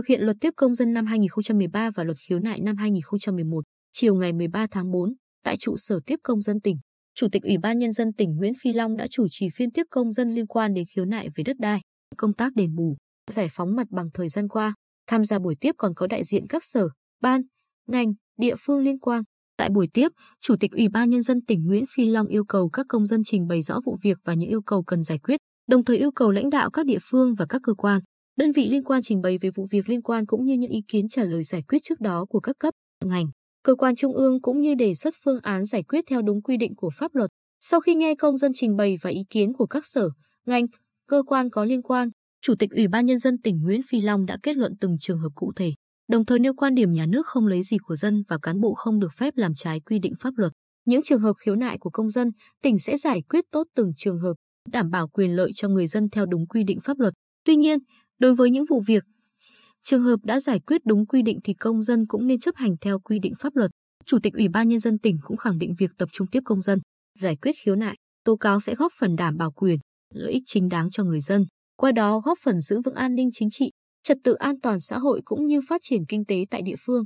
thực hiện luật tiếp công dân năm 2013 và luật khiếu nại năm 2011, chiều ngày 13 tháng 4, tại trụ sở tiếp công dân tỉnh, Chủ tịch Ủy ban Nhân dân tỉnh Nguyễn Phi Long đã chủ trì phiên tiếp công dân liên quan đến khiếu nại về đất đai, công tác đền bù, giải phóng mặt bằng thời gian qua. Tham gia buổi tiếp còn có đại diện các sở, ban, ngành, địa phương liên quan. Tại buổi tiếp, Chủ tịch Ủy ban Nhân dân tỉnh Nguyễn Phi Long yêu cầu các công dân trình bày rõ vụ việc và những yêu cầu cần giải quyết, đồng thời yêu cầu lãnh đạo các địa phương và các cơ quan, đơn vị liên quan trình bày về vụ việc liên quan cũng như những ý kiến trả lời giải quyết trước đó của các cấp, ngành, cơ quan trung ương cũng như đề xuất phương án giải quyết theo đúng quy định của pháp luật. Sau khi nghe công dân trình bày và ý kiến của các sở, ngành, cơ quan có liên quan, Chủ tịch Ủy ban Nhân dân tỉnh Nguyễn Phi Long đã kết luận từng trường hợp cụ thể, đồng thời nêu quan điểm nhà nước không lấy gì của dân và cán bộ không được phép làm trái quy định pháp luật. Những trường hợp khiếu nại của công dân, tỉnh sẽ giải quyết tốt từng trường hợp, đảm bảo quyền lợi cho người dân theo đúng quy định pháp luật. Tuy nhiên, đối với những vụ việc, trường hợp đã giải quyết đúng quy định thì công dân cũng nên chấp hành theo quy định pháp luật. Chủ tịch Ủy ban Nhân dân tỉnh cũng khẳng định việc tập trung tiếp công dân, giải quyết khiếu nại, tố cáo sẽ góp phần đảm bảo quyền, lợi ích chính đáng cho người dân, qua đó góp phần giữ vững an ninh chính trị, trật tự an toàn xã hội cũng như phát triển kinh tế tại địa phương.